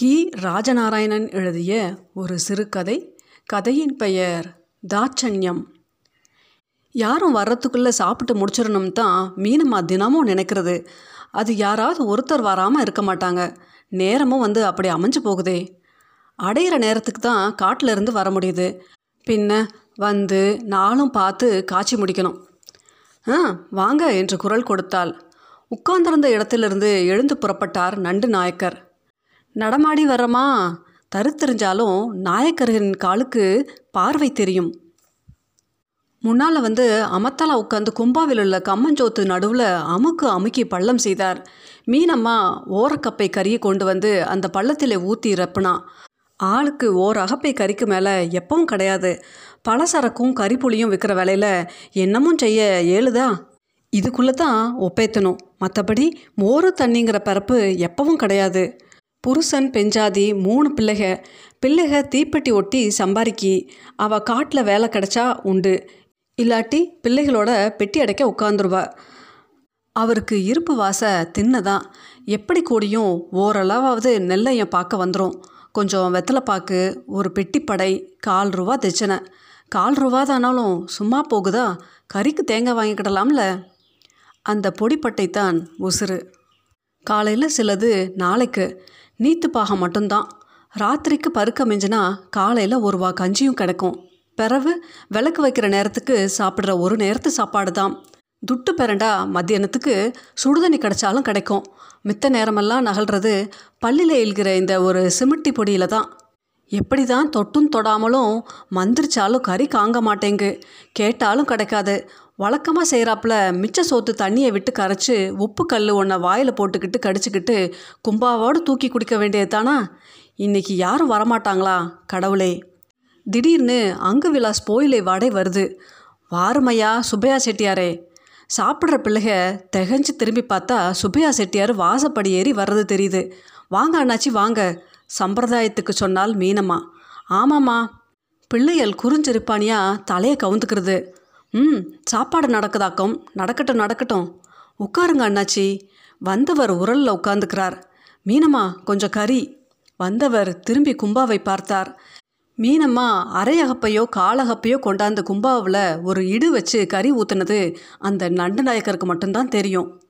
கி. ராஜநாராயணன் எழுதிய ஒரு சிறுகதை. கதையின் பெயர் தாட்சண்யம். யாரும் வர்றதுக்குள்ளே சாப்பிட்டு முடிச்சிடணும் தான் மீனம்மா தினமும் நினைக்கிறது. அது யாராவது ஒருத்தர் வராமல் இருக்க மாட்டாங்க. நேரமும் வந்து அப்படி அமைஞ்சு போகுதே. அடையிற நேரத்துக்கு தான் காட்டில் இருந்து வர முடியுது. பின்ன வந்து நாளும் பார்த்து காய்ச்சி முடிக்கணும். ஆ வாங்க என்று குரல் கொடுத்தாள். உட்கார்ந்திருந்த இடத்திலிருந்து எழுந்து புறப்பட்டார் நண்டு நாயக்கர். நடமாடி வர்றமா? தருத்தெரிஞ்சாலும் நாயக்கரின் காலுக்கு பார்வை தெரியும். முன்னால் வந்து அமத்தலா உட்காந்து கும்பாவில் உள்ள கம்மஞ்சோத்து நடுவில் அமுக்கு அமுக்கி பள்ளம் செய்தார். மீனம்மா ஓரக்கப்பை கறியை கொண்டு வந்து அந்த பள்ளத்தில் ஊற்றி ரப்புனா. ஆளுக்கு ஓர் அகப்பை கறிக்கு மேலே எப்பவும் கிடையாது. பலசரக்கும் கறிப்புளியும் விற்கிற வேலையில் என்னமும் செய்ய ஏழுதா? இதுக்குள்ளே தான் ஒப்பேத்தணும். மற்றபடி மோர் தண்ணிங்கிற பரப்பு எப்பவும் கிடையாது. புருஷன் பெஞ்சாதி மூணு பிள்ளைக. பிள்ளைக தீப்பெட்டி ஒட்டி சம்பாதிக்கி அவள் காட்டில் வேலை கிடச்சா உண்டு. இல்லாட்டி பிள்ளைகளோட பெட்டி அடைக்க உட்காந்துருவா அவருக்கு இருப்பு வாசை தின்னதான் எப்படி கூடியும் ஓரளவாவது நெல்லையன் பார்க்க வந்துடும் கொஞ்சம் வெத்தலை பாக்கு ஒரு பெட்டி படை கால் ரூபா தச்சனை கால் ரூபா தானாலும் சும்மா போகுதா? கறிக்கு தேங்காய் வாங்கிக்கிடலாம்ல. அந்த பொடிப்பட்டை தான் உசுறு. காலையில் சிலது நாளைக்கு. நீத்து பாகம் மட்டும்தான். ராத்திரிக்கு பருக்க மிஞ்சினா காலையில் ஒரு வா கஞ்சியும் கிடைக்கும். பிறவு விளக்கு வைக்கிற நேரத்துக்கு சாப்பிட்ற ஒரு நேரத்து சாப்பாடு தான் துட்டு பிறண்டா மத்தியானத்துக்கு சுடுதண்ணி கிடைச்சாலும் கிடைக்கும். மித்த நேரமெல்லாம் நகல்றது பள்ளியில் எழுகிற இந்த ஒரு சிமிட்டி பொடியில் தான் எப்படி தான் தொட்டும் தொடாமலும் மந்திரிச்சாலும் கறி காங்க மாட்டேங்கு. கேட்டாலும் கிடைக்காது. வழக்கமாக செய்கிறாப்புல மிச்ச சோத்து தண்ணியை விட்டு கரைச்சி உப்பு கல் ஒன்றை வாயில் போட்டுக்கிட்டு கடிச்சிக்கிட்டு கும்பாவோடு தூக்கி குடிக்க வேண்டியது தானா இன்றைக்கி யாரும் வரமாட்டாங்களா கடவுளே? திடீர்னு அங்கு விலாஸ் போயிலை வாடை வருது. வாருமையா சுப்பையா செட்டியாரே. சாப்பிட்ற பிள்ளைக திகஞ்சு திரும்பி பார்த்தா சுப்பையா செட்டியார் வாசப்படி ஏறி வர்றது தெரியுது. வாங்க அண்ணாச்சி வாங்க. சம்பிரதாயத்துக்கு சொன்னால் மீனம்மா. ஆமாம்மா. பிள்ளைகள் குறிஞ்சிருப்பானியா தலையை கவுந்துக்கிறது. ம் சாப்பாடு நடக்குதாக்கம். நடக்கட்டும் நடக்கட்டும். உட்காருங்க அண்ணாச்சி. வந்தவர் உரலில் உட்காந்துக்கிறார் மீனம்மா கொஞ்சம் கறி. வந்தவர் திரும்பி கும்பாவை பார்த்தார். மீனம்மா அரையகப்பையோ காலகப்பையோ கொண்டாந்த கும்பாவில் ஒரு இடு வச்சு கறி ஊற்றுனது அந்த நண்டு நாயக்கருக்கு மட்டும்தான் தெரியும்.